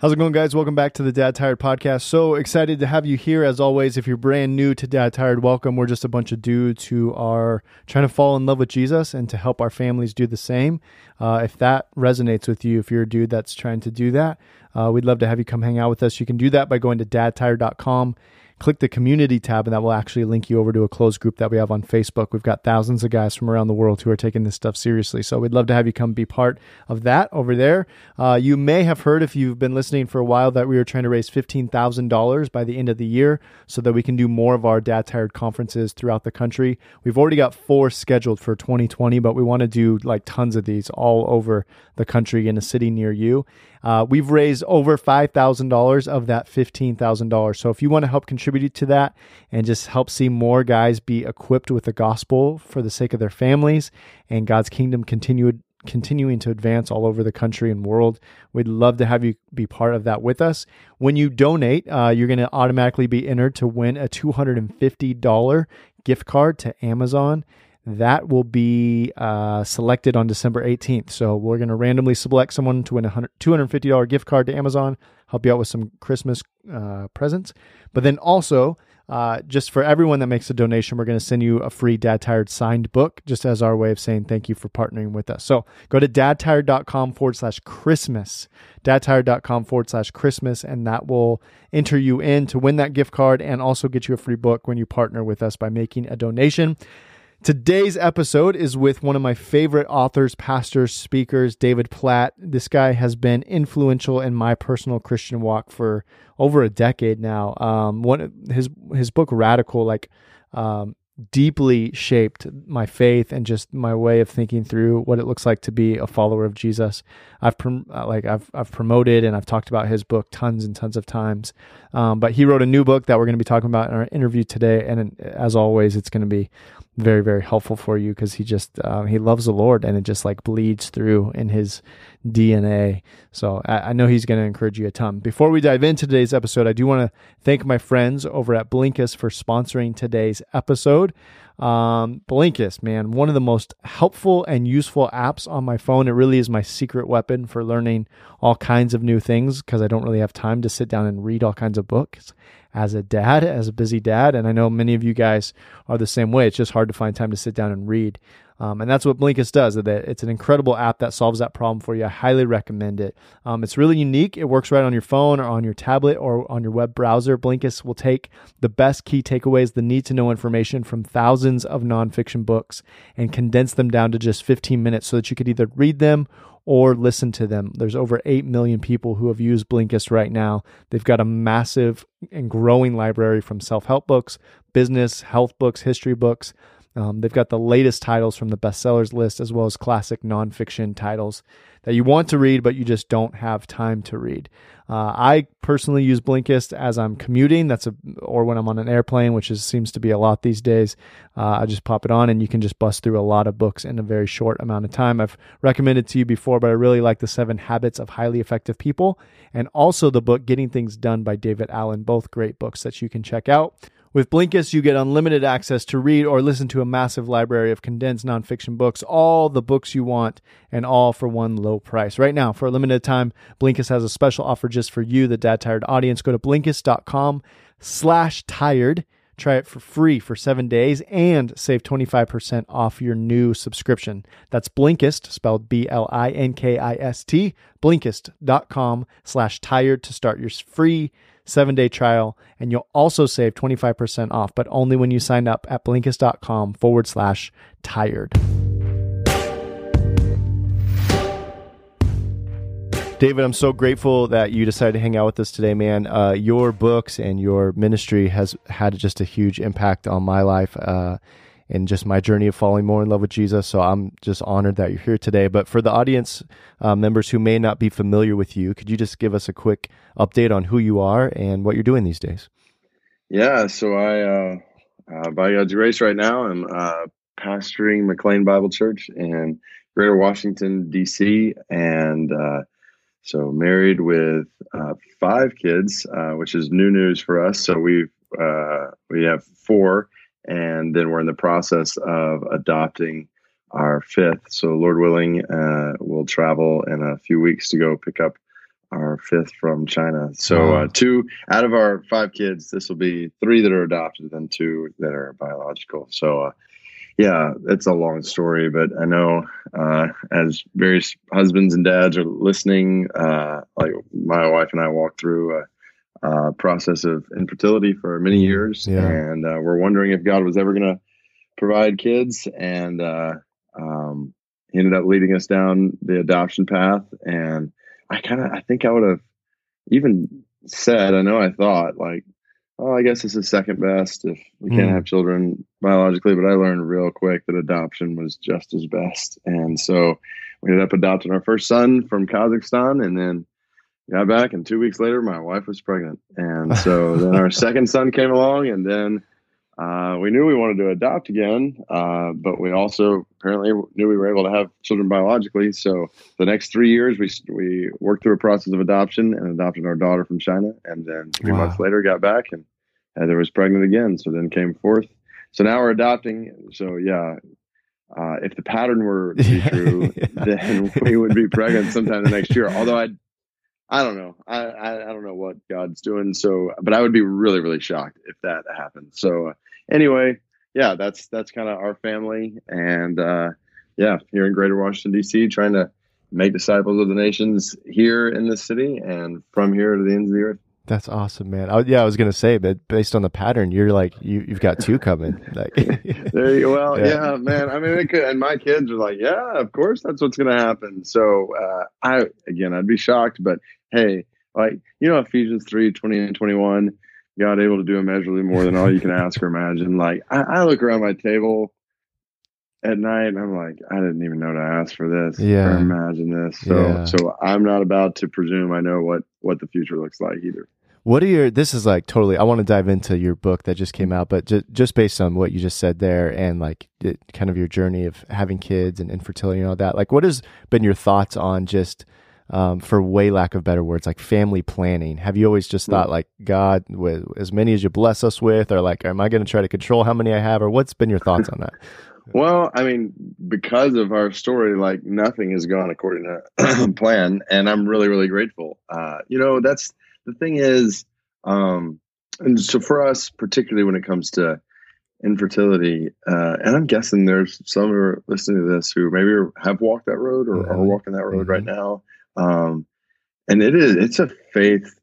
How's it going, guys? Welcome back to the Dad Tired podcast. So excited to have you here as always. If you're brand new to Dad Tired, welcome. We're just a bunch of dudes who are trying to fall in love with Jesus and to help our families do the same. Uh, if that resonates with you, if you're a dude that's trying to do that, uh, we'd love to have you come hang out with us. You can do that by going to dadtired.com click the community tab and that will actually link you over to a closed group that we have on Facebook. We've got thousands of guys from around the world who are taking this stuff seriously. So we'd love to have you come be part of that over there. Uh, you may have heard if you've been listening for a while that we are trying to raise $15,000 by the end of the year so that we can do more of our Dad Tired conferences throughout the country. We've already got four scheduled for 2020, but we want to do like tons of these all over the country in a city near you. Uh, we've raised over $5,000 of that $15,000. So if you want to help contribute to that and just help see more guys be equipped with the gospel for the sake of their families and God's kingdom continue continuing to advance all over the country and world. We'd love to have you be part of that with us. When you donate, uh, you're going to automatically be entered to win a $250 gift card to Amazon that will be uh, selected on December 18th. So we're going to randomly select someone to win a $250 gift card to Amazon, help you out with some Christmas uh, presents. But then also, uh, just for everyone that makes a donation, we're going to send you a free Dad Tired signed book, just as our way of saying thank you for partnering with us. So go to dadtired.com forward slash Christmas, dadtired.com forward slash Christmas, and that will enter you in to win that gift card and also get you a free book when you partner with us by making a donation. Today's episode is with one of my favorite authors, pastors, speakers, David Platt. This guy has been influential in my personal Christian walk for over a decade now. Um, one his his book Radical, like um, deeply shaped my faith and just my way of thinking through what it looks like to be a follower of Jesus. I've prom- uh, like I've I've promoted and I've talked about his book tons and tons of times. Um, but he wrote a new book that we're going to be talking about in our interview today, and as always, it's going to be very very helpful for you because he just uh, he loves the Lord and it just like bleeds through in his DNA. So I, I know he's going to encourage you a ton. Before we dive into today's episode, I do want to thank my friends over at Blinkist for sponsoring today's episode. Um, Blinkist, man, one of the most helpful and useful apps on my phone. It really is my secret weapon for learning all kinds of new things because I don't really have time to sit down and read all kinds of books as a dad, as a busy dad. And I know many of you guys are the same way. It's just hard to find time to sit down and read. Um, and that's what Blinkist does. That it's an incredible app that solves that problem for you. I highly recommend it. Um, it's really unique. It works right on your phone or on your tablet or on your web browser. Blinkist will take the best key takeaways, the need to know information from thousands of nonfiction books, and condense them down to just 15 minutes so that you could either read them or listen to them. There's over 8 million people who have used Blinkist right now. They've got a massive and growing library from self help books, business, health books, history books. Um, they've got the latest titles from the bestsellers list, as well as classic nonfiction titles that you want to read, but you just don't have time to read. Uh, I personally use Blinkist as I'm commuting. That's a or when I'm on an airplane, which is, seems to be a lot these days. Uh, I just pop it on, and you can just bust through a lot of books in a very short amount of time. I've recommended to you before, but I really like the Seven Habits of Highly Effective People, and also the book Getting Things Done by David Allen. Both great books that you can check out. With Blinkist, you get unlimited access to read or listen to a massive library of condensed nonfiction books, all the books you want, and all for one low price. Right now, for a limited time, Blinkist has a special offer just for you, the Dad Tired audience. Go to Blinkist.com slash tired. Try it for free for seven days and save 25% off your new subscription. That's Blinkist, spelled B-L-I-N-K-I-S-T, Blinkist.com slash tired to start your free seven day trial, and you'll also save 25% off, but only when you sign up at blinkist.com forward slash tired. David, I'm so grateful that you decided to hang out with us today, man. Uh, your books and your ministry has had just a huge impact on my life. Uh, and just my journey of falling more in love with Jesus. So I'm just honored that you're here today. But for the audience uh, members who may not be familiar with you, could you just give us a quick update on who you are and what you're doing these days? Yeah, so I, uh, uh, by God's grace, right now, I'm uh, pastoring McLean Bible Church in Greater Washington, D.C., and uh, so married with uh, five kids, which is new news for us. So we've we have four and then we're in the process of adopting our fifth. So, Lord willing, uh, we'll travel in a few weeks to go pick up our fifth from China. So uh, two out of our five kids, this will be three that are adopted and two that are biological. So uh, yeah, it's a long story, but I know uh, as various husbands and dads are listening, uh, like my wife and I walked through a process of infertility for many years, Yeah. and uh, we're wondering if God was ever going to provide kids, and uh, um, he ended up leading us down the adoption path, and I kind of, I think I would have even said, I know I thought like oh, I guess this is second best if we can't Hmm. have children biologically. But I learned real quick that adoption was just as best. And so we ended up adopting our first son from Kazakhstan and then got back. And two weeks later, my wife was pregnant. And so then our second son came along. And then uh, we knew we wanted to adopt again. Uh, but we also apparently knew we were able to have children biologically. So the next three years, we, we worked through a process of adoption and adopted our daughter from China. And then three Wow. months later, got back and Heather was pregnant again. So then came fourth. So now we're adopting. So yeah, uh, if the pattern were to be true, then we would be pregnant sometime the next year. Although I, I don't know. I, I, I don't know what God's doing. So, but I would be really, really shocked if that happened. So uh, anyway, yeah, that's, that's kind of our family. And uh, yeah, here in greater Washington, DC, trying to make disciples of the nations here in this city and from here to the ends of the earth. That's awesome, man. I, yeah, I was gonna say, but based on the pattern, you're like you you've got two coming. Like, There you well, Yeah. yeah. man. I mean, it could, and my kids are like, yeah, of course, that's what's going to happen. So, uh, I again, I'd be shocked, but hey, like you know, Ephesians 3, 20 and twenty one, God able to do immeasurably more than all you can ask or imagine. Like I, I look around my table at night, and I'm like, I didn't even know to ask for this Yeah. or imagine this. So, Yeah. so I'm not about to presume I know what what the future looks like either. What are your? This is like totally. I want to dive into your book that just came out, but just just based on what you just said there, and like it, kind of your journey of having kids and infertility and all that. Like, what has been your thoughts on just, um, for way lack of better words, like family planning? Have you always just thought like God, with as many as you bless us with, or like, am I going to try to control how many I have, or what's been your thoughts on that? Well, I mean, because of our story, like nothing has gone according to plan, and I'm really, really grateful. Uh, you know, that's the thing is, um, and so for us, particularly when it comes to infertility, uh, and I'm guessing there's some who are listening to this who maybe have walked that road or are Mhm. walking that road right now, um, and it is it's a faith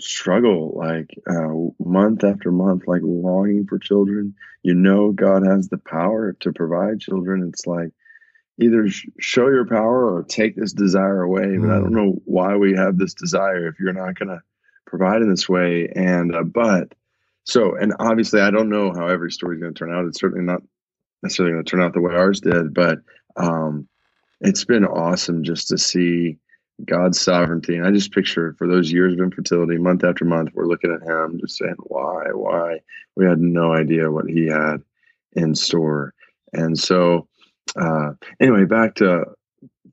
struggle, like uh, month after month, like longing for children you know God has the power to provide children. It's like either sh- show your power or take this desire away. But I Mm. don't know why we have this desire if you're not going to provide in this way. And uh, but so and obviously I don't know how every story is going to turn out. It's certainly not necessarily going to turn out the way ours did, but um, it's been awesome just to see God's sovereignty. And I just picture for those years of infertility, month after month, we're looking at Him, just saying, "Why, why?" We had no idea what He had in store. And so, uh, anyway, back to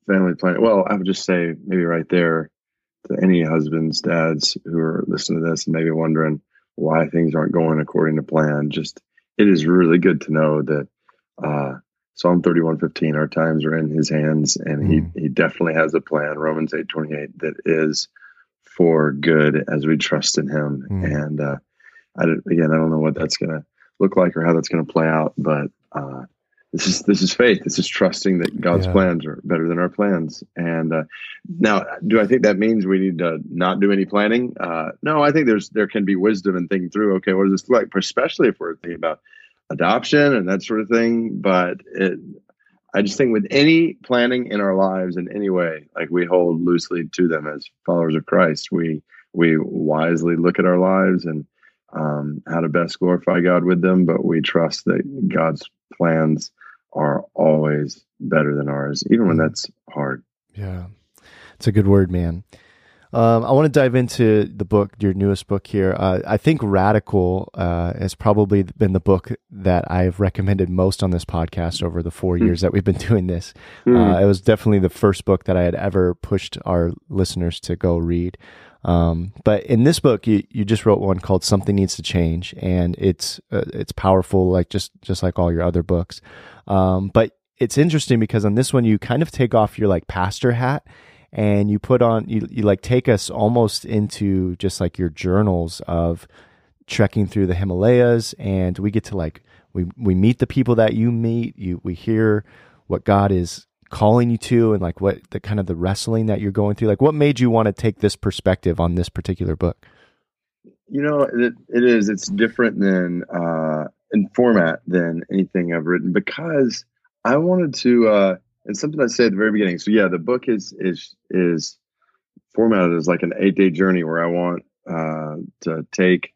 family planning. Well, I would just say maybe right there to any husbands, dads who are listening to this and maybe wondering why things aren't going according to plan. Just it is really good to know that uh, Psalm thirty one fifteen, our times are in His hands, and Mm. He He definitely has a plan. Romans eight twenty eight that is for good as we trust in Him. Mm. And uh, I again, I don't know what that's going to look like or how that's going to play out, but uh, this is this is faith. This is trusting that God's Yeah. plans are better than our plans. And uh, now, do I think that means we need to not do any planning? Uh, no, I think there's there can be wisdom in thinking through. Okay, what does this look like? Especially if we're thinking about adoption and that sort of thing. But it, I just think with any planning in our lives in any way, like we hold loosely to them as followers of Christ, we we wisely look at our lives and um, how to best glorify God with them. But we trust that God's plans are always better than ours, even when that's hard. Yeah, it's a good word, man. Um, I want to dive into the book, your newest book here. Uh, I think Radical uh, has probably been the book that I've recommended most on this podcast over the four Hmm. years that we've been doing this. Uh, it was definitely the first book that I had ever pushed our listeners to go read. Um, but in this book, you, you just wrote one called "Something Needs to Change," and it's uh, it's powerful, like just just like all your other books. Um, but it's interesting because on this one, you kind of take off your like pastor hat and you put on you, you like take us almost into just like your journals of trekking through the Himalayas and we get to like we we meet the people that you meet you we hear what God is calling you to and like what the kind of the wrestling that you're going through. Like what made you want to take this perspective on this particular book? You know it, it is it's different than uh in format than anything i've written because i wanted to uh and something i said at the very beginning. So yeah the book is is is formatted as like an eight day journey where i want uh to take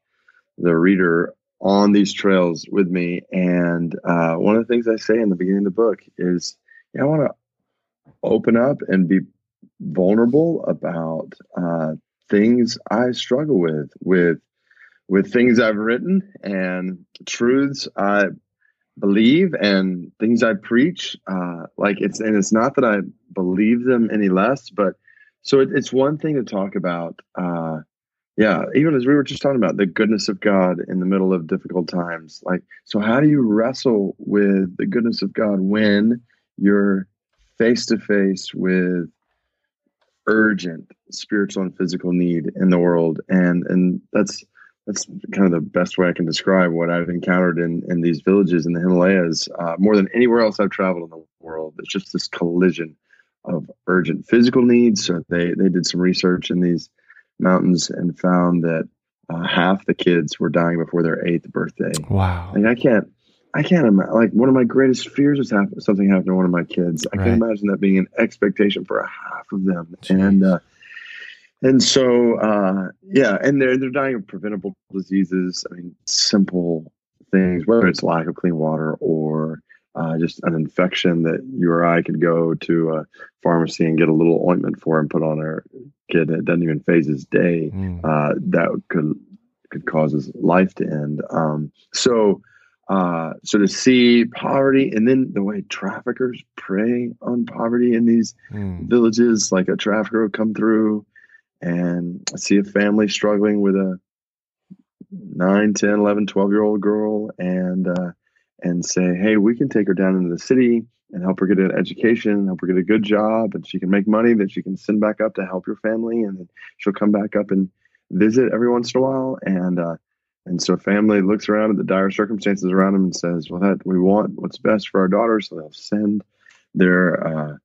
the reader on these trails with me. And uh one of the things i say in the beginning of the book is i want to open up and be vulnerable about uh, things I struggle with, with with things I've written and truths I believe and things I preach. Uh, like it's and it's not that I believe them any less, but so it, it's one thing to talk about. Uh, yeah, even as we were just talking about the goodness of God in the middle of difficult times. Like, so how do you wrestle with the goodness of God when you're face to face with urgent spiritual and physical need in the world and and that's that's kind of the best way I can describe what I've encountered in in these villages in the Himalayas uh, more than anywhere else I've traveled in the world. It's just this collision of urgent physical needs. So they they did some research in these mountains and found that uh, half the kids were dying before their eighth birthday. Wow! Like I can't I can't imagine. Like one of my greatest fears is happen, something happened to one of my kids. I right. can imagine that being an expectation for a half of them, Jeez. and uh, and so uh, yeah, and they're they're dying of preventable diseases. I mean, simple things, whether it's lack of clean water or uh, just an infection that you or I could go to a pharmacy and get a little ointment for and put on our kid. It doesn't even faze his day. Mm. Uh, that could could cause his life to end. Um, so uh, so to see poverty and then the way traffickers prey on poverty in these mm. villages, like a trafficker will come through and I see a family struggling with a 9, 10, 11, 12 year old girl and, uh, and say, hey, we can take her down into the city and help her get an education, help her get a good job, and she can make money that she can send back up to help your family, and then she'll come back up and visit every once in a while. And uh, and so family looks around at the dire circumstances around them and says, "Well, that we want what's best for our daughter." So they'll send their uh,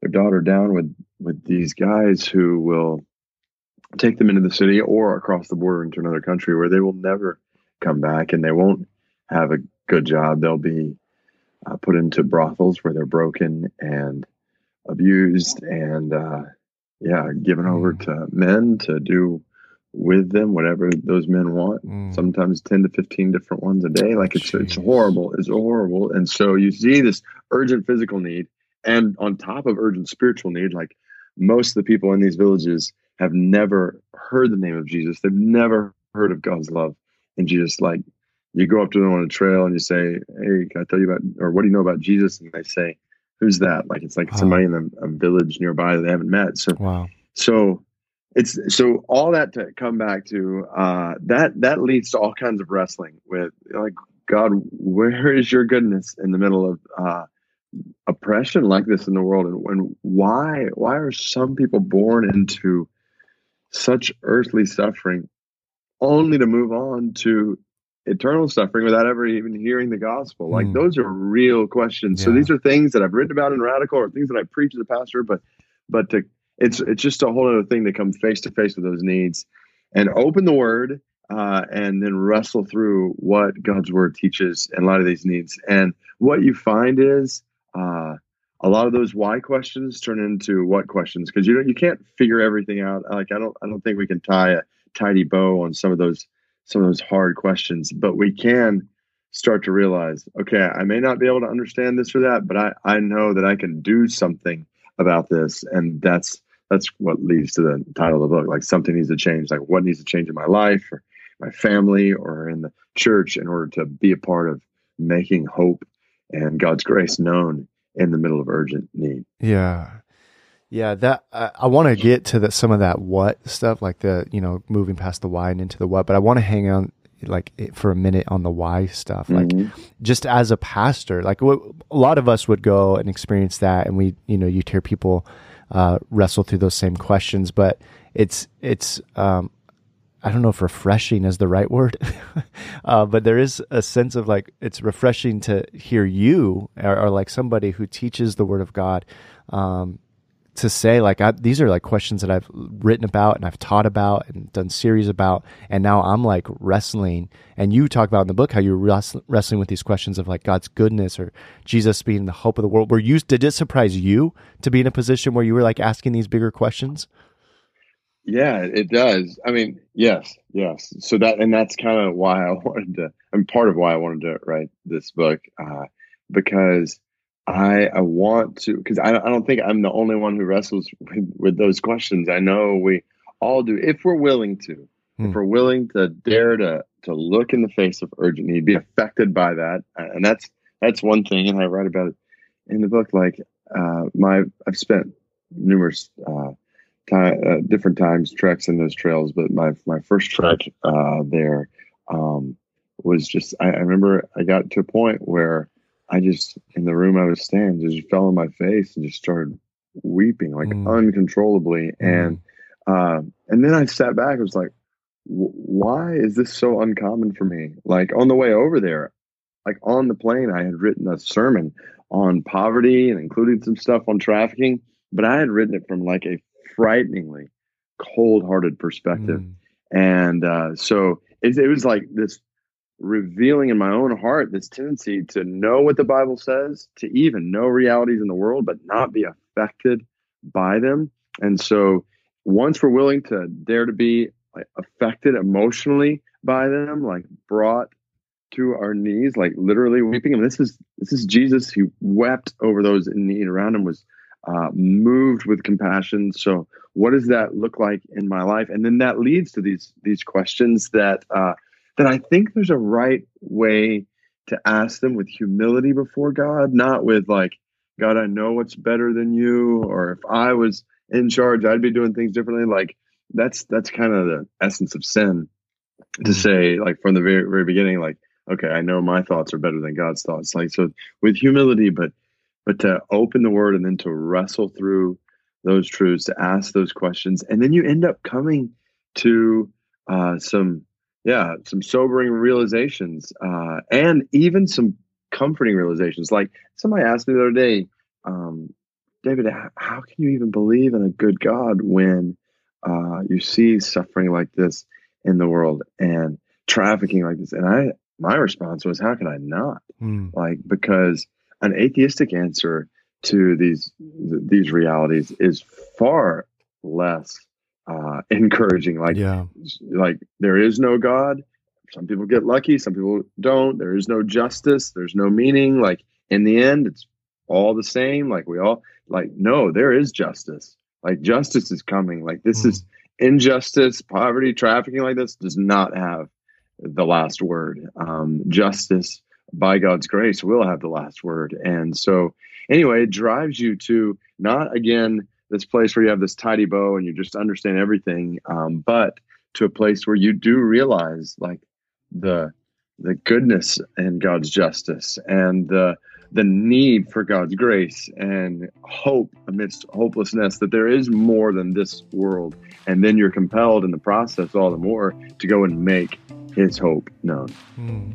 their daughter down with with these guys who will take them into the city or across the border into another country where they will never come back and they won't have a good job. They'll be uh, put into brothels where they're broken and abused and uh, yeah, given over mm. to men to do with them, whatever those men want. Mm. Sometimes ten to fifteen different ones a day. Like it's Jeez. it's horrible. It's horrible. And so you see this urgent physical need, and on top of urgent spiritual need, like most of the people in these villages have never heard the name of Jesus. They've never heard of God's love. And Jesus, like you go up to them on a trail and you say, Hey, can I tell you about or what do you know about Jesus? And they say, Who's that? Like it's like wow. somebody in a, a, village nearby that they haven't met. So wow. so it's so all that to come back to uh, that that leads to all kinds of wrestling with like God, where is your goodness in the middle of uh, oppression like this in the world, and, and why why are some people born into such earthly suffering only to move on to eternal suffering without ever even hearing the gospel? Like mm. those are real questions. Yeah. So these are things that I've written about in Radical, or things that I preach as a pastor, but but to it's it's just a whole other thing to come face to face with those needs and open the word uh, and then wrestle through what God's word teaches and a lot of these needs. And what you find is uh, a lot of those why questions turn into what questions because you know you can't figure everything out. Like I don't I don't think we can tie a tidy bow on some of those some of those hard questions, but we can start to realize, okay, I may not be able to understand this or that, but I, I know that I can do something about this and that's that's what leads to the title of the book like something needs to change like what needs to change in my life or my family or in the church in order to be a part of making hope and god's grace known in the middle of urgent need yeah yeah that uh, i want to get to the, some of that what stuff like the you know moving past the why and into the what but i want to hang on like for a minute on the why stuff like mm-hmm. just as a pastor like a lot of us would go and experience that and we you know you'd hear people uh, wrestle through those same questions. But it's it's um, I don't know if refreshing is the right word, uh, but there is a sense of like it's refreshing to hear you or, or like somebody who teaches the Word of God um, to say like I, these are like questions that I've written about and I've taught about and done series about, and now I'm like wrestling. And you talk about in the book how you're wrestling with these questions of like God's goodness or Jesus being the hope of the world. Were you did it surprise you to be in a position where you were like asking these bigger questions? Yeah, it does. I mean, yes, yes. So that and that's kind of why I wanted to. I'm part of why I wanted to write this book uh, because I I want to because I I don't think I'm the only one who wrestles with, with those questions. I know we all do if we're willing to. Hmm. If we're willing to dare to to look in the face of urgent need, be affected by that, and that's that's one thing. And I write about it in the book. Like uh, my I've spent numerous. Uh, time, uh, different times treks in those trails, but my my first trek uh, there um, was just I, I, remember I got to a point where I just in the room I was staying just fell on my face and just started weeping like mm. uncontrollably, mm. and uh, and then I sat back. I was like, why is this so uncommon for me? Like on the way over there, like on the plane, I had written a sermon on poverty and including some stuff on trafficking, but I had written it from like a frighteningly cold hearted perspective. Mm. And uh, so it, it was like this revealing in my own heart this tendency to know what the Bible says, to even know realities in the world, but not be affected by them. And so once we're willing to dare to be like, affected emotionally by them, like brought to our knees, like literally weeping. And this is this is Jesus who wept over those in need around him, was uh, moved with compassion. So, what does that look like in my life? And then that leads to these these questions that uh, that I think there's a right way to ask them with humility before God, not with like, God, I know what's better than you, or if I was in charge, I'd be doing things differently. Like that's that's kind of the essence of sin to mm-hmm. say like from the very very beginning, like, okay, I know my thoughts are better than God's thoughts. Like so with humility, but but to open the word and then to wrestle through those truths, to ask those questions, and then you end up coming to uh, some, yeah, some sobering realizations, uh, and even some comforting realizations. Like somebody asked me the other day, um, David, how can you even believe in a good God when uh, you see suffering like this in the world and trafficking like this? And I, my response was, how can I not? Mm. Like because an atheistic answer to these these realities is far less uh, encouraging. Like, yeah. like there is no God. Some people get lucky, some people don't. There is no justice. There's no meaning. Like in the end, it's all the same. Like we all like no, there is justice. Like justice is coming. Like this mm. is injustice, poverty, trafficking. Like this does not have the last word. Um, justice by God's grace, will have the last word. And so, anyway, it drives you to not again this place where you have this tidy bow and you just understand everything, um, but to a place where you do realize like the the goodness and God's justice and the the need for God's grace and hope amidst hopelessness that there is more than this world. And then you're compelled in the process all the more to go and make his hope known. Mm.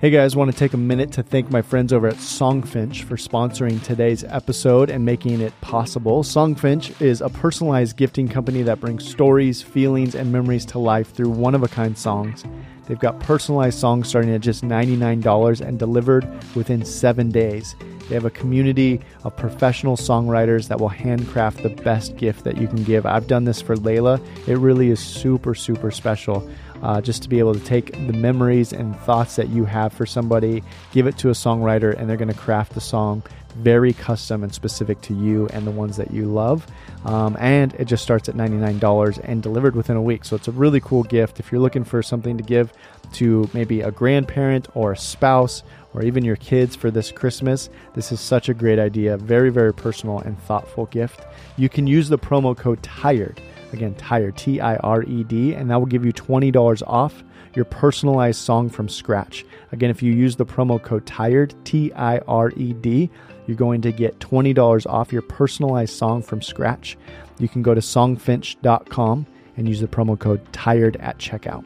Hey guys, want to take a minute to thank my friends over at Songfinch for sponsoring today's episode and making it possible. Songfinch is a personalized gifting company that brings stories, feelings, and memories to life through one of a kind songs. They've got personalized songs starting at just $99 and delivered within seven days. They have a community of professional songwriters that will handcraft the best gift that you can give. I've done this for Layla. It really is super, super special uh, just to be able to take the memories and thoughts that you have for somebody, give it to a songwriter, and they're going to craft the song very custom and specific to you and the ones that you love. Um, and it just starts at $99 and delivered within a week. So it's a really cool gift. If you're looking for something to give to maybe a grandparent or a spouse or even your kids for this Christmas, this is such a great idea. Very, very personal and thoughtful gift. You can use the promo code TIRED Again, Tired, T I R E D, and that will give you $20 off your personalized song from scratch. Again, if you use the promo code TIRED, T I R E D, you're going to get $20 off your personalized song from scratch. You can go to songfinch.com and use the promo code TIRED at checkout.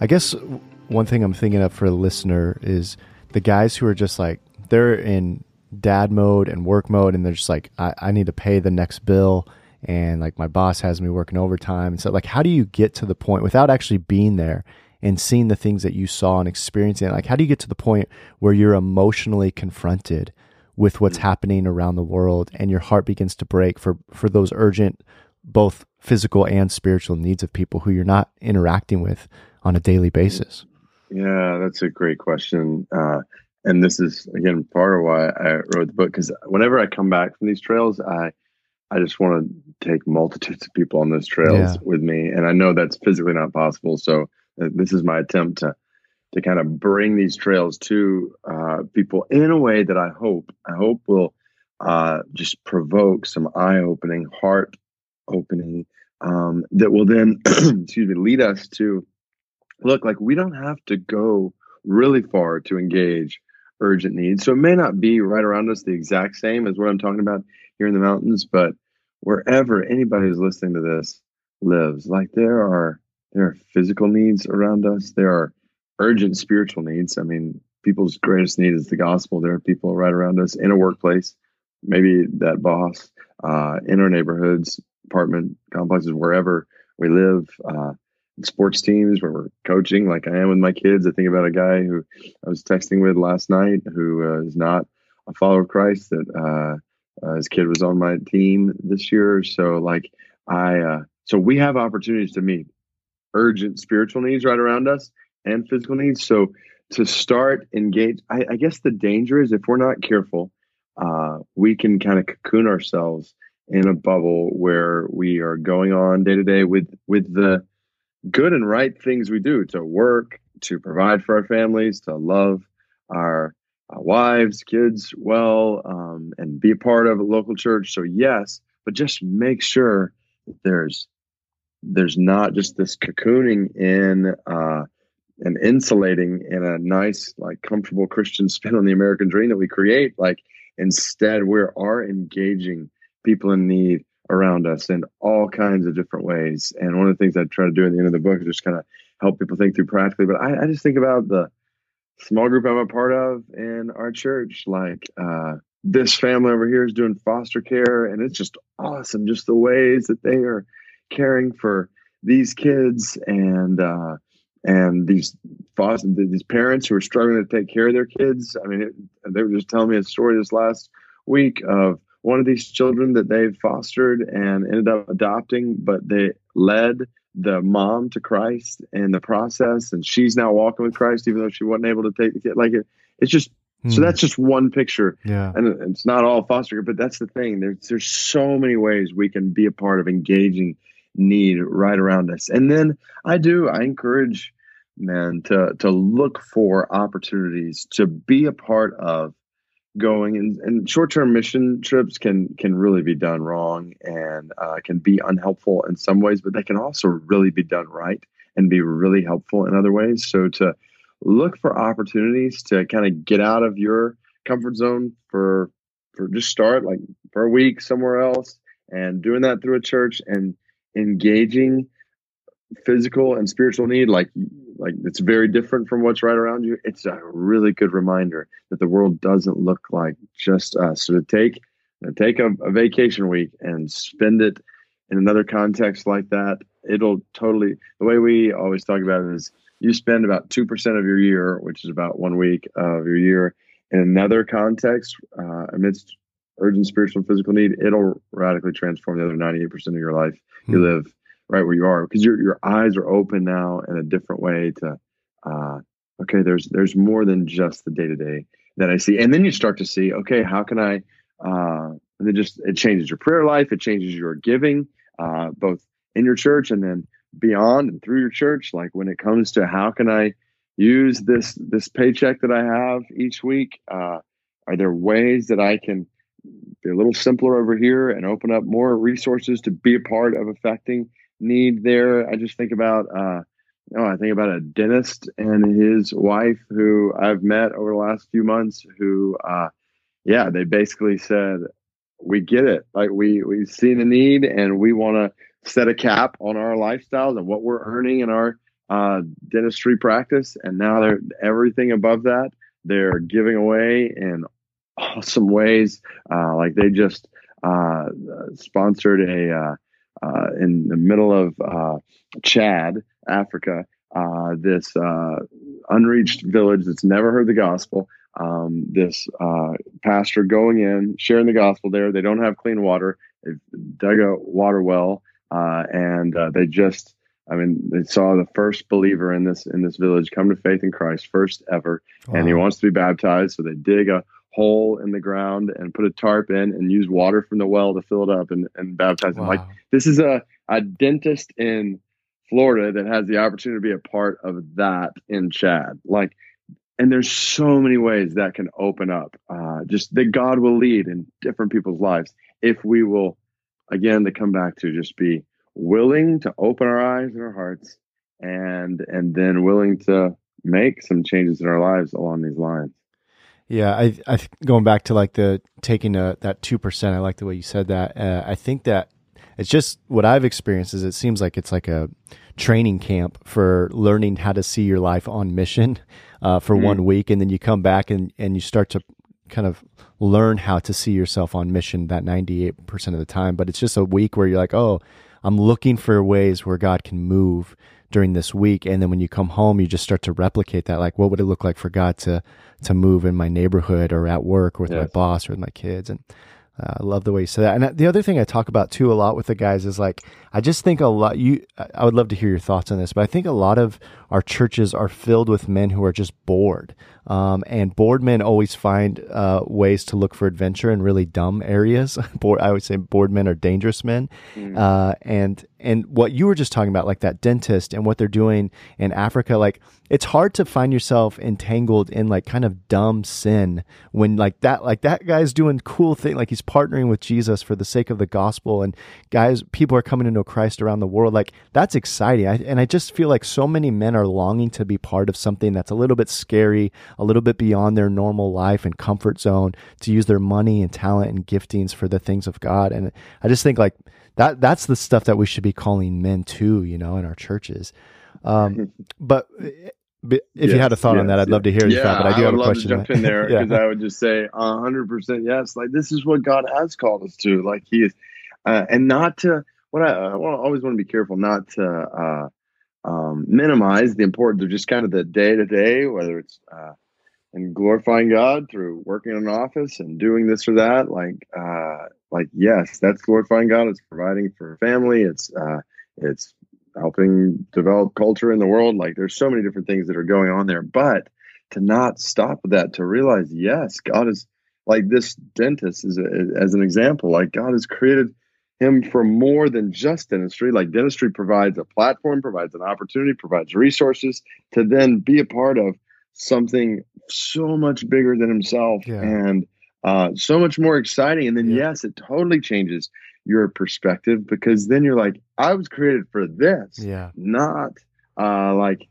I guess one thing I'm thinking of for the listener is the guys who are just like, they're in dad mode and work mode, and they're just like, I, I need to pay the next bill. And like my boss has me working overtime. And so, like, how do you get to the point without actually being there and seeing the things that you saw and experiencing it? Like, how do you get to the point where you're emotionally confronted with what's mm. happening around the world and your heart begins to break for, for those urgent, both physical and spiritual needs of people who you're not interacting with on a daily basis? Yeah, that's a great question. Uh, and this is again part of why I wrote the book because whenever I come back from these trails, I I just want to take multitudes of people on those trails yeah. with me, and I know that's physically not possible. So uh, this is my attempt to to kind of bring these trails to uh, people in a way that I hope I hope will uh, just provoke some eye opening, heart opening um, that will then excuse me lead us to look like we don't have to go really far to engage urgent needs. So it may not be right around us the exact same as what I'm talking about here in the mountains, but wherever anybody who's listening to this lives, like there are there are physical needs around us. There are urgent spiritual needs. I mean, people's greatest need is the gospel. There are people right around us in a workplace, maybe that boss, uh, in our neighborhoods, apartment complexes, wherever we live. Uh, sports teams where we're coaching, like I am with my kids. I think about a guy who I was texting with last night who uh, is not a follower of Christ. That uh, uh, his kid was on my team this year. So like I, uh, so we have opportunities to meet urgent spiritual needs right around us and physical needs. So to start engage, I, I guess the danger is if we're not careful, uh, we can kind of cocoon ourselves in a bubble where we are going on day to day with with the good and right things we do to work, to provide for our families, to love our, our wives, kids well, um, and be a part of a local church. So yes, but just make sure that there's there's not just this cocooning in uh, and insulating in a nice, like comfortable Christian spin on the American dream that we create. Like instead, we are engaging people in need around us in all kinds of different ways. And one of the things I try to do at the end of the book is just kind of help people think through practically. But I, I, just think about the small group I'm a part of in our church. Like uh, this family over here is doing foster care, and it's just awesome, just the ways that they are caring for these kids and uh, and these foster these parents who are struggling to take care of their kids. I mean, it, they were just telling me a story this last week of one of these children that they fostered and ended up adopting, but they led the mom to Christ in the process, and she's now walking with Christ, even though she wasn't able to take the kid. Like it, it's just so hmm. that's just one picture. Yeah, and it's not all foster care, but that's the thing. There's there's so many ways we can be a part of engaging need right around us, and then I do I encourage men to to look for opportunities to be a part of going and, and short-term mission trips can can really be done wrong and uh, can be unhelpful in some ways but they can also really be done right and be really helpful in other ways. So to look for opportunities to kind of get out of your comfort zone for for just start like for a week somewhere else and doing that through a church and engaging physical and spiritual need like like it's very different from what's right around you. It's a really good reminder that the world doesn't look like just us. So to take to take a, a vacation week and spend it in another context like that it'll totally the way we always talk about it is you spend about 2% of your year which is about one week of your year in another context uh, amidst urgent spiritual and physical need it'll radically transform the other 98% of your life you hmm. live right where you are because your your eyes are open now in a different way to uh, okay there's there's more than just the day to day that I see. And then you start to see okay how can I uh, and it just it changes your prayer life it changes your giving uh, both in your church and then beyond and through your church like when it comes to how can I use this this paycheck that I have each week uh, are there ways that I can be a little simpler over here and open up more resources to be a part of affecting need there. I just think about uh, oh, I think about a dentist and his wife who I've met over the last few months who, uh, yeah, they basically said, we get it. Like we, we've seen a need and we want to set a cap on our lifestyles and what we're earning in our uh, dentistry practice. And now they're everything above that. They're giving away in awesome ways. Uh, like they just uh, sponsored a, uh, in the middle of uh, Chad, Africa, uh, this uh, unreached village that's never heard the gospel. Um, this uh, pastor going in, sharing the gospel there. They don't have clean water. They've dug a water well, uh, and they just, I mean, they saw the first believer in this in this village come to faith in Christ, first ever, wow. and he wants to be baptized. So they dig a hole in the ground and put a tarp in and use water from the well to fill it up and, and baptize wow. Like this is a, a dentist in Florida that has the opportunity to be a part of that in Chad. Like, and there's so many ways that can open up. Uh, just that God will lead in different people's lives if we will, again, to come back to just be willing to open our eyes and our hearts, and and then willing to make some changes in our lives along these lines. Yeah, I, I going back to like the taking a, that two percent. I like the way you said that. Uh, I think that it's just what I've experienced is it seems like it's like a training camp for learning how to see your life on mission uh, for mm-hmm. one week, and then you come back and and you start to kind of learn how to see yourself on mission that ninety eight percent of the time. But it's just a week where you're like, oh, I'm looking for ways where God can move during this week and then when you come home you just start to replicate that like what would it look like for god to to move in my neighborhood or at work or with yes. my boss or with my kids and uh, I love the way you said that. And uh, the other thing I talk about too a lot with the guys is like I just think a lot. You, I would love to hear your thoughts on this, but I think a lot of our churches are filled with men who are just bored. Um, and bored men always find uh, ways to look for adventure in really dumb areas. bored, I would say bored men are dangerous men. Mm. Uh, and and what you were just talking about, like that dentist and what they're doing in Africa, like it's hard to find yourself entangled in like kind of dumb sin when like that, like that guy's doing cool thing, like he's partnering with Jesus for the sake of the gospel, and guys, people are coming to know Christ around the world. Like that's exciting, I, and I just feel like so many men are longing to be part of something that's a little bit scary, a little bit beyond their normal life and comfort zone, to use their money and talent and giftings for the things of God, and I just think like that that's the stuff that we should be calling men to, you know, in our churches. Um, but, if yes, you had a thought yes, on that, I'd yes. love to hear your yeah, thought. But I do I have a question. To jump in there because yeah. I would just say hundred percent yes. Like this is what God has called us to. Like He is, uh, and not to what I, I always want to be careful not to uh, um, minimize the importance of just kind of the day to day, whether it's uh, and glorifying God through working in an office and doing this or that. Like, uh, like yes, that's glorifying God. It's providing for family. It's uh, it's helping develop culture in the world. Like, there's so many different things that are going on there. But to not stop that, to realize, yes, God is like this dentist is a, as an example. Like God has created him for more than just dentistry. Like dentistry provides a platform, provides an opportunity, provides resources to then be a part of something so much bigger than himself yeah. and uh, so much more exciting. And then, yeah. yes, it totally changes your perspective because then you're like, I was created for this, yeah, not uh, like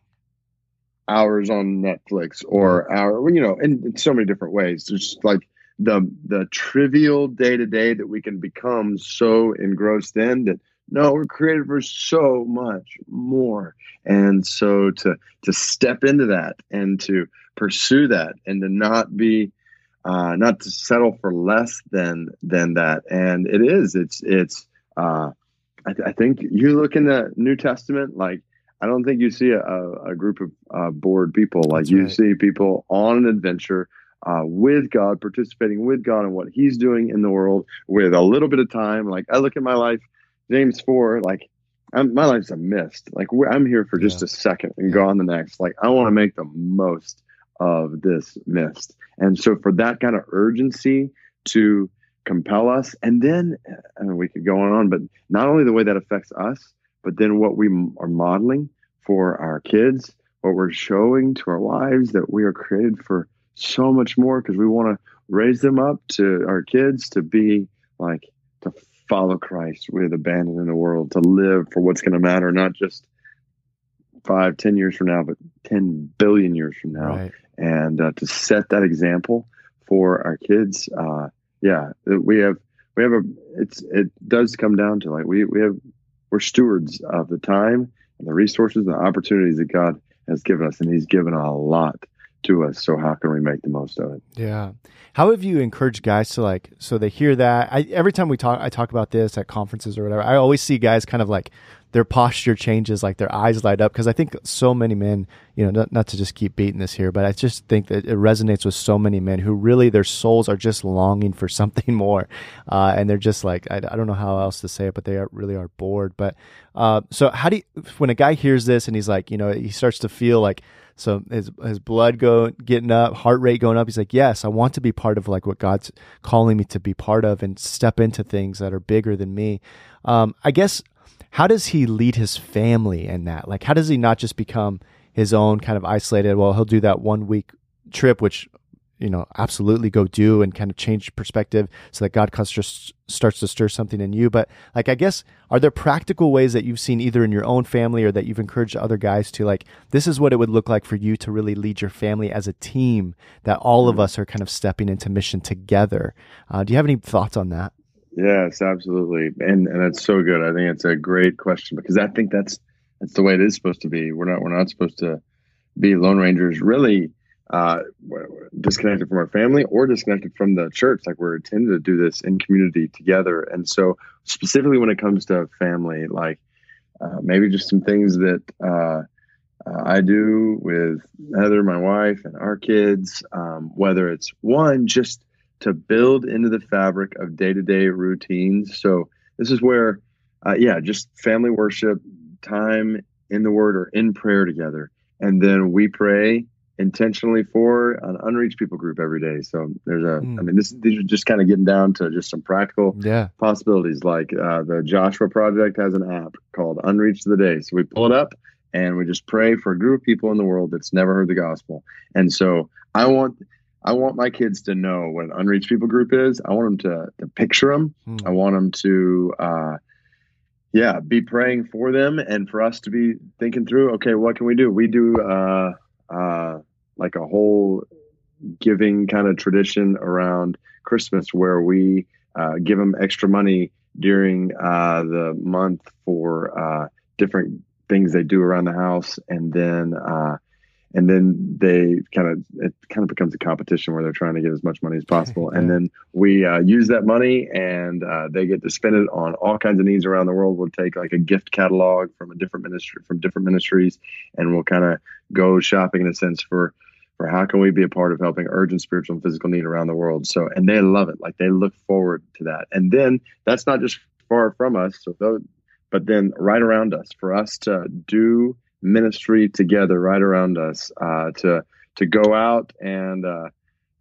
hours on Netflix or hour, you know, in, in so many different ways. There's like the the trivial day to day that we can become so engrossed in that no, we're created for so much more. And so to to step into that and to pursue that and to not be uh, not to settle for less than than that. And it is. It's it's. Uh, I, th- I think you look in the New Testament, like I don't think you see a, a group of uh, bored people. Like That's you right. see people on an adventure uh, with God, participating with God and what He's doing in the world with a little bit of time. Like I look at my life James 4, like I'm, my life's a mist. Like I'm here for just yeah. a second and gone the next. Like I want to make the most of this mist. And so for that kind of urgency to compel us, and then uh, and we could go on on, but not only the way that affects us, but then what we are modeling for our kids, what we're showing to our wives that we are created for so much more because we want to raise them up to our kids to be like follow Christ with abandon in the world, to live for what's going to matter, not just five, ten years from now, but ten billion years from now, Right. and uh, to set that example for our kids. Uh, yeah, we have we have a. It's it does come down to like we we have we're stewards of the time and the resources and the opportunities that God has given us, and He's given a lot to us. So how can we make the most of it? Yeah. How have you encouraged guys to like so they hear that? I every time we talk I talk about this at conferences or whatever. I always see guys kind of like their posture changes, like their eyes light up because I think so many men, you know, not, not to just keep beating this here, but I just think that it resonates with so many men who really their souls are just longing for something more, uh, and they're just like I, I don't know how else to say it, but they are, really are bored. But uh, so how do you, when a guy hears this and he's like, you know, he starts to feel like so his his blood go getting up, heart rate going up. He's like, yes, I want to be part of like what God's calling me to be part of and step into things that are bigger than me. Um, I guess how does he lead his family in that? Like, how does he not just become his own kind of isolated? Well, he'll do that one week trip, which you know absolutely go do and kind of change perspective so that god just starts to stir something in you. But like i guess are there practical ways that you've seen either in your own family or that you've encouraged other guys to like this is what it would look like for you to really lead your family as a team that all of us are kind of stepping into mission together? Uh, do you have any thoughts on that? Yes, absolutely, and and that's so good. I think it's a great question because I think that's that's the way it is supposed to be. We're not we're not supposed to be lone rangers, really uh, disconnected from our family or disconnected from the church. Like we're intended to do this in community together, and so specifically when it comes to family, like uh, maybe just some things that. Uh, uh, I do with Heather, my wife, and our kids, um, whether it's one, just to build into the fabric of day to day routines. So, this is where, uh, yeah, just family worship, time in the Word or in prayer together. And then we pray intentionally for an unreached people group every day. So there's a, mm. I mean, this these are just kind of getting down to just some practical yeah. possibilities. Like uh, the Joshua Project has an app called Unreached of the Day. So we pull it up and we just pray for a group of people in the world that's never heard the gospel. And so I want I want my kids to know what an unreached people group is. I want them to, to picture them. Hmm. I want them to, uh, yeah, be praying for them and for us to be thinking through, okay, what can we do? We do, uh, uh, like a whole giving kind of tradition around Christmas where we, uh, give them extra money during, uh, the month for, uh, different things they do around the house. And then, uh, and then they kind of it kind of becomes a competition where they're trying to get as much money as possible. And then we uh, use that money and uh, they get to spend it on all kinds of needs around the world. We'll take like a gift catalog from a different ministry from different ministries and we'll kind of go shopping in a sense for for how can we be a part of helping urgent spiritual and physical need around the world. So and they love it. Like they look forward to that. And then that's not just far from us so but then right around us for us to do ministry together right around us uh, to to go out and uh,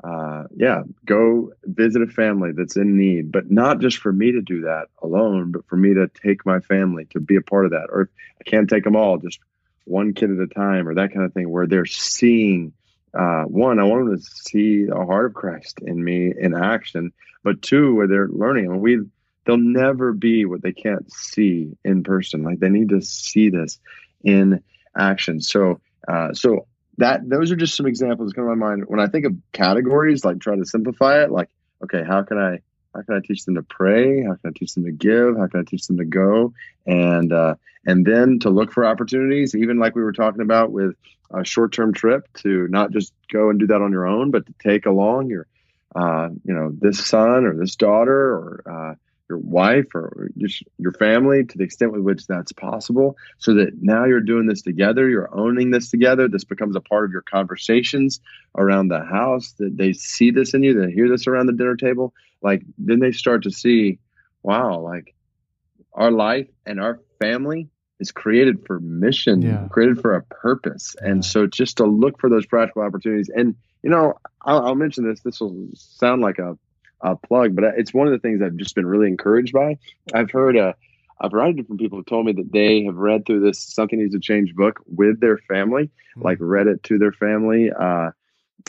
uh, yeah go visit a family that's in need but not just for me to do that alone but for me to take my family to be a part of that. Or i can't take them all just one kid at a time or that kind of thing where they're seeing uh, one i want them to see the heart of christ in me in action but two where they're learning. And we they'll never be what they can't see in person. Like they need to see this in action. So, uh, so that those are just some examples that come to my mind when I think of categories. Like try to simplify it. Like, okay, how can I how can I teach them to pray? How can I teach them to give? How can I teach them to go? And uh, and then to look for opportunities, even like we were talking about with a short term trip, to not just go and do that on your own, but to take along your uh, you know this son or this daughter or uh, your wife or just your family to the extent with which that's possible so that now you're doing this together you're owning this together this becomes a part of your conversations around the house that they see this in you they hear this around the dinner table like then they start to see wow like our life and our family is created for mission yeah. created for a purpose yeah. and so just to look for those practical opportunities and you know I'll, I'll mention this this will sound like a uh, plug, but it's one of the things I've just been really encouraged by. I've heard a, a variety of different people have told me that they have read through this Something Needs to Change book with their family, mm-hmm. like read it to their family uh,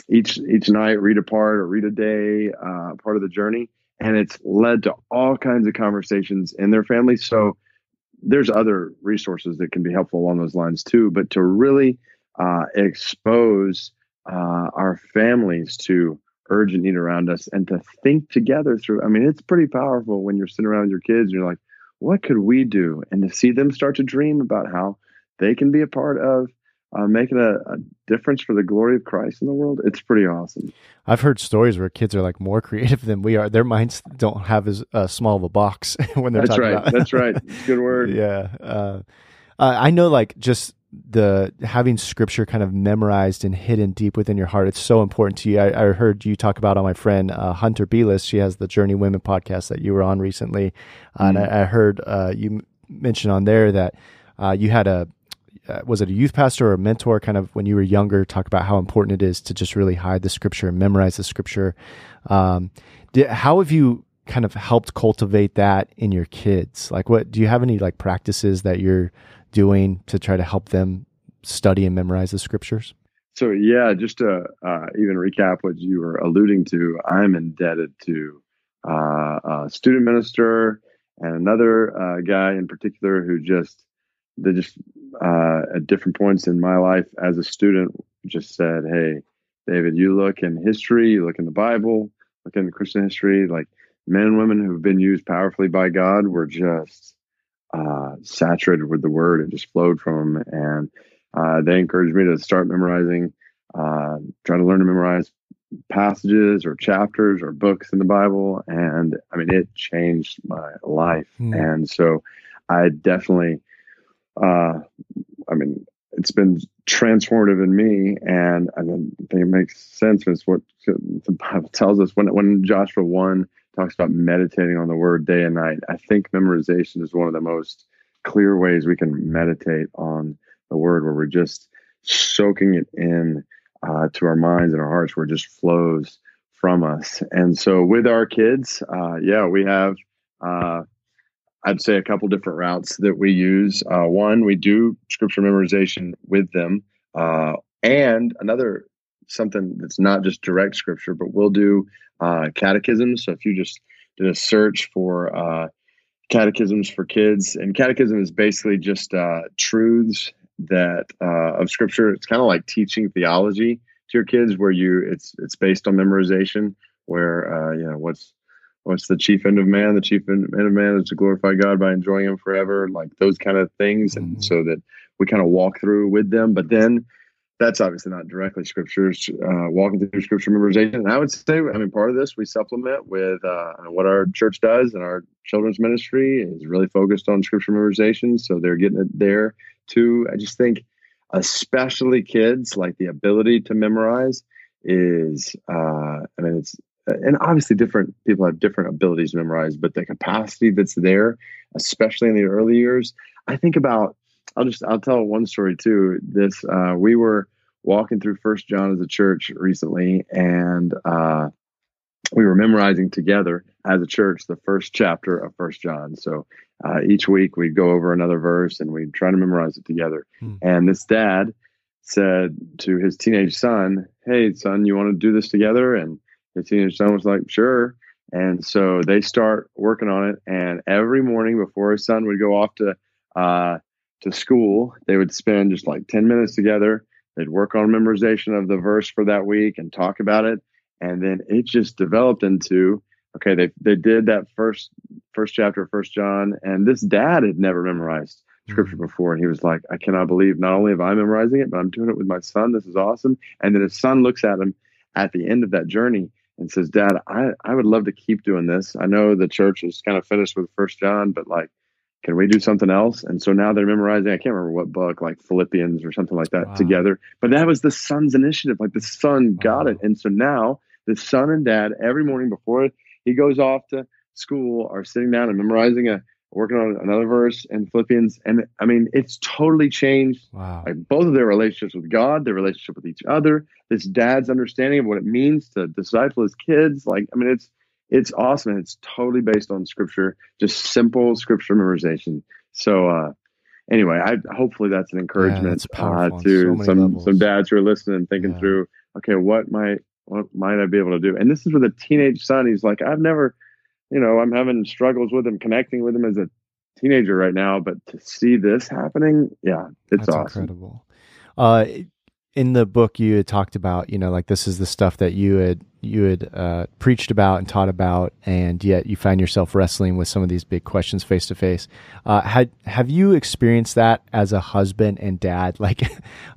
each each night, read a part or read a day, uh, part of the journey, and it's led to all kinds of conversations in their family. So there's other resources that can be helpful along those lines too. But to really uh, expose uh, our families to urgent need around us and to think together through. I mean, it's pretty powerful when you're sitting around with your kids and you're like, what could we do? And to see them start to dream about how they can be a part of uh, making a, a, difference for the glory of Christ in the world, it's pretty awesome. I've heard stories where kids are like more creative than we are. Their minds don't have as uh, small of a box when they're That's talking right. about. That's right. Good word. yeah. Uh, I know, like just the having scripture kind of memorized and hidden deep within your heart. It's so important to you. I, I heard you talk about on my friend uh, Hunter Beless. She has the Journey Women podcast that you were on recently, mm-hmm. and I, I heard uh, you mention on there that uh, you had a uh, was it a youth pastor or a mentor kind of when you were younger talk about how important it is to just really hide the scripture and memorize the scripture um, did, how have you kind of helped cultivate that in your kids like what do you have any like practices that you're doing to try to help them study and memorize the scriptures? So yeah just to uh, even recap what you were alluding to i'm indebted to uh, a student minister and another uh, guy in particular who just they just uh, at different points in my life as a student just said, "Hey, David, you look in history, you look in the Bible, look in Christian history, like men and women who've been used powerfully by God were just uh, saturated with the Word. It just flowed from them, and uh, they encouraged me to start memorizing, uh, try to learn to memorize passages or chapters or books in the Bible, and I mean, it changed my life, mm. and so I definitely." uh, I mean, it's been transformative in me, and I think it makes sense. It's what the Bible tells us when when Joshua one talks about meditating on the Word day and night. I think memorization is one of the most clear ways we can meditate on the Word, where we're just soaking it in uh, to our minds and our hearts, where it just flows from us. And so, with our kids, uh, yeah, we have. Uh, I'd say a couple different routes that we use. Uh, one, we do scripture memorization with them, uh, and another something that's not just direct scripture, but we'll do uh, catechisms. So if you just did a search for uh, catechisms for kids, and catechism is basically just uh, truths that uh, of scripture. It's kind of like teaching theology to your kids, where you it's it's based on memorization. Where you know what's what's the chief end of man? The chief end of man is to glorify God by enjoying Him forever, like those kind of things, and mm-hmm. so that we kind of walk through with them. But then that's obviously not directly scriptures, uh, walking through scripture memorization. And I would say, I mean, part of this we supplement with uh, what our church does and our children's ministry is really focused on scripture memorization. So they're getting it there too. I just think, especially kids, like the ability to memorize is, uh, I mean, it's and obviously different people have different abilities to memorize but the capacity that's there especially in the early years i think about i'll just i'll tell one story too this uh, we were walking through first john as a church recently and uh, we were memorizing together as a church the first chapter of first john so uh, each week we'd go over another verse and we'd try to memorize it together hmm. and this dad said to his teenage son hey son you want to do this together and the teenage son was like, sure. And so they start working on it. And every morning before his son would go off to uh, to school, they would spend just like 10 minutes together. They'd work on memorization of the verse for that week and talk about it. And then it just developed into okay, they they did that first first chapter of First John, and this dad had never memorized scripture mm-hmm. before, and he was like, I cannot believe not only am I memorizing it, but I'm doing it with my son. This is awesome. And then his son looks at him at the end of that journey and says, Dad, I, I would love to keep doing this. I know the church is kind of finished with First John, but like, can we do something else? And so now they're memorizing, I can't remember what book, like Philippians or something like that wow. together. But that was the son's initiative. Like the son wow. got it. And so now the son and dad, every morning before he goes off to school, are sitting down and memorizing a working on another verse in Philippians. And I mean, it's totally changed wow. like both of their relationships with God, their relationship with each other, this dad's understanding of what it means to disciple his kids. Like, I mean, it's it's awesome. It's totally based on scripture, just simple scripture memorization. So uh anyway, I hopefully that's an encouragement yeah, uh, to so some levels. some dads who are listening and thinking yeah. through, okay, what might what might I be able to do? And this is with a teenage son. He's like, I've never you know, I'm having struggles with him, connecting with him as a teenager right now, but to see this happening, yeah, it's That's awesome. incredible. Uh, in the book, you had talked about, you know, like this is the stuff that you had you had uh, preached about and taught about, and yet you find yourself wrestling with some of these big questions face to face. Had have you experienced that as a husband and dad? Like,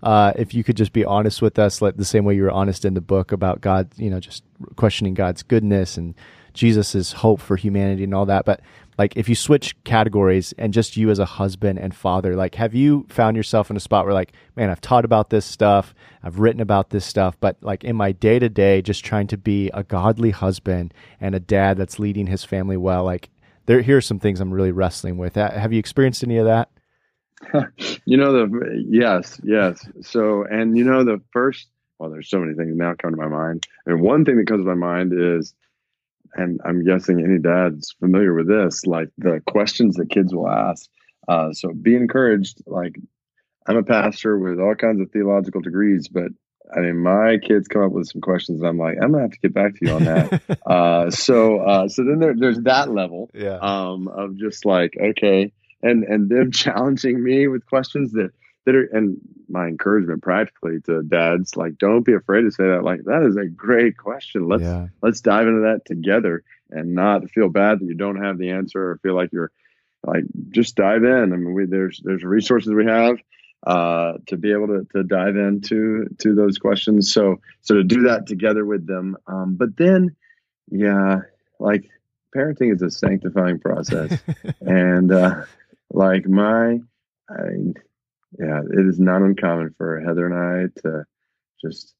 uh, if you could just be honest with us, like the same way you were honest in the book about God, you know, just questioning God's goodness and Jesus's hope for humanity and all that, but like if you switch categories and just you as a husband and father like have you found yourself in a spot where like man i've taught about this stuff i've written about this stuff but like in my day to day just trying to be a godly husband and a dad that's leading his family well like there here are some things i'm really wrestling with. Have you experienced any of that? You know the yes yes. So and you know the first well there's so many things now come to my mind. And one thing that comes to my mind is and I'm guessing any dad's familiar with this, like the questions that kids will ask. Uh, so be encouraged. Like I'm a pastor with all kinds of theological degrees, but I mean, my kids come up with some questions, and I'm like, I'm gonna have to get back to you on that. uh, so, uh, so then there, there's that level, yeah. um, of just like, okay, and and them challenging me with questions that that are, and my encouragement practically to dads, like, don't be afraid to say that. Like, that is a great question. Let's yeah. let's dive into that together and not feel bad that you don't have the answer or feel like you're like just dive in. I mean, we, there's there's resources we have uh, to be able to, to dive into to those questions. So so to do that together with them. Um, but then, yeah, like parenting is a sanctifying process, and uh, like my, I yeah, it is not uncommon for Heather and I to just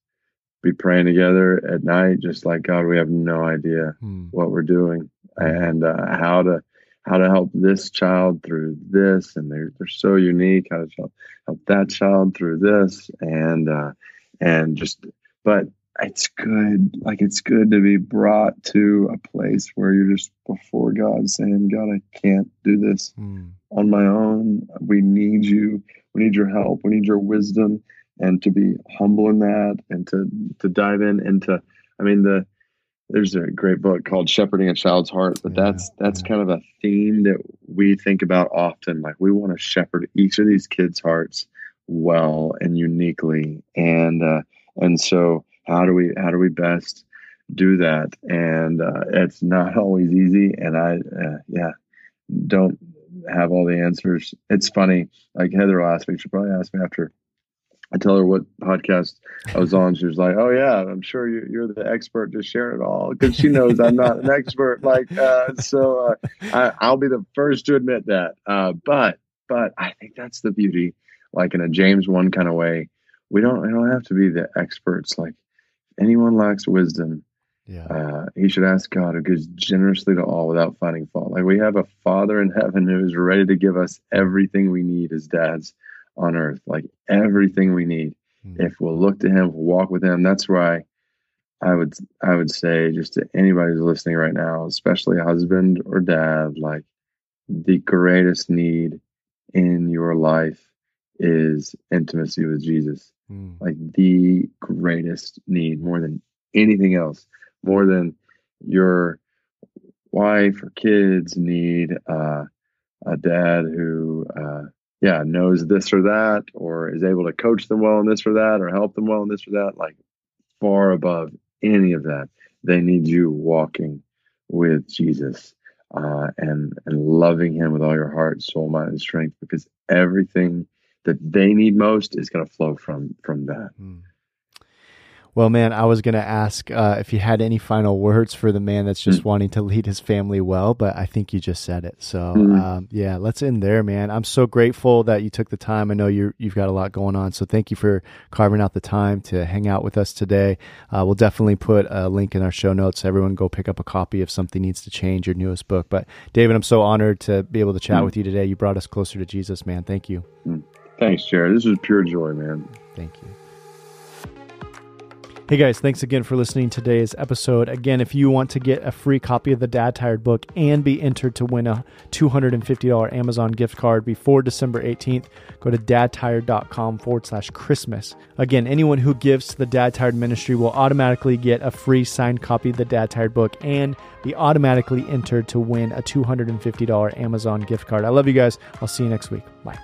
be praying together at night, just like God, we have no idea hmm. what we're doing and uh, how to how to help this child through this, and they're they're so unique. How to help, help that child through this, and uh, and just, but it's good. Like it's good to be brought to a place where you're just before God, saying, God, I can't do this hmm. on my own. We need you we need your help. We need your wisdom and to be humble in that and to to dive in and to I mean the there's a great book called Shepherding a Child's Heart, but yeah, that's that's yeah. kind of a theme that we think about often. Like we want to shepherd each of these kids' hearts well and uniquely, and uh, and so how do we how do we best do that? And uh, it's not always easy, and I uh, yeah don't have all the answers. It's funny. Like Heather last week, she probably asked me after I tell her what podcast I was on. She was like, "Oh yeah, I'm sure you, are the expert. Just share it all because she knows I'm not an expert. Like, uh, so uh, I, will be the first to admit that. Uh, but but I think that's the beauty. Like in a James one kind of way, we don't we don't have to be the experts. Like anyone lacks wisdom, yeah. Uh, he should ask God who gives generously to all without finding fault. Like we have a Father in heaven who is ready to give us everything we need as dads on earth, like everything we need. Mm-hmm. If we'll look to Him, we'll walk with Him. That's why I would I would say just to anybody who's listening right now, especially a husband or dad, like the greatest need in your life is intimacy with Jesus. Mm. Like the greatest need more than anything else more than your wife or kids need uh, a dad who, uh, yeah, knows this or that, or is able to coach them well in this or that, or help them well in this or that. Like far above any of that, they need you walking with Jesus uh, and and loving Him with all your heart, soul, mind, and strength, because everything that they need most is going to flow from from that. Mm. Well, man, I was going to ask uh, if you had any final words for the man that's just mm. wanting to lead his family well, but I think you just said it. So, mm. um, yeah, let's end there, man. I'm so grateful that you took the time. I know you you've got a lot going on, so thank you for carving out the time to hang out with us today. Uh, we'll definitely put a link in our show notes. Everyone, go pick up a copy if something needs to change. Your newest book, but David, I'm so honored to be able to chat mm. with you today. You brought us closer to Jesus, man. Thank you. Thanks, Jerrad. This is pure joy, man. Thank you. Hey guys, thanks again for listening to today's episode. Again, if you want to get a free copy of the Dad Tired book and be entered to win a $250 Amazon gift card before December 18th, go to dadtired.com forward slash Christmas. Again, anyone who gives to the Dad Tired ministry will automatically get a free signed copy of the Dad Tired book and be automatically entered to win a $250 Amazon gift card. I love you guys. I'll see you next week. Bye.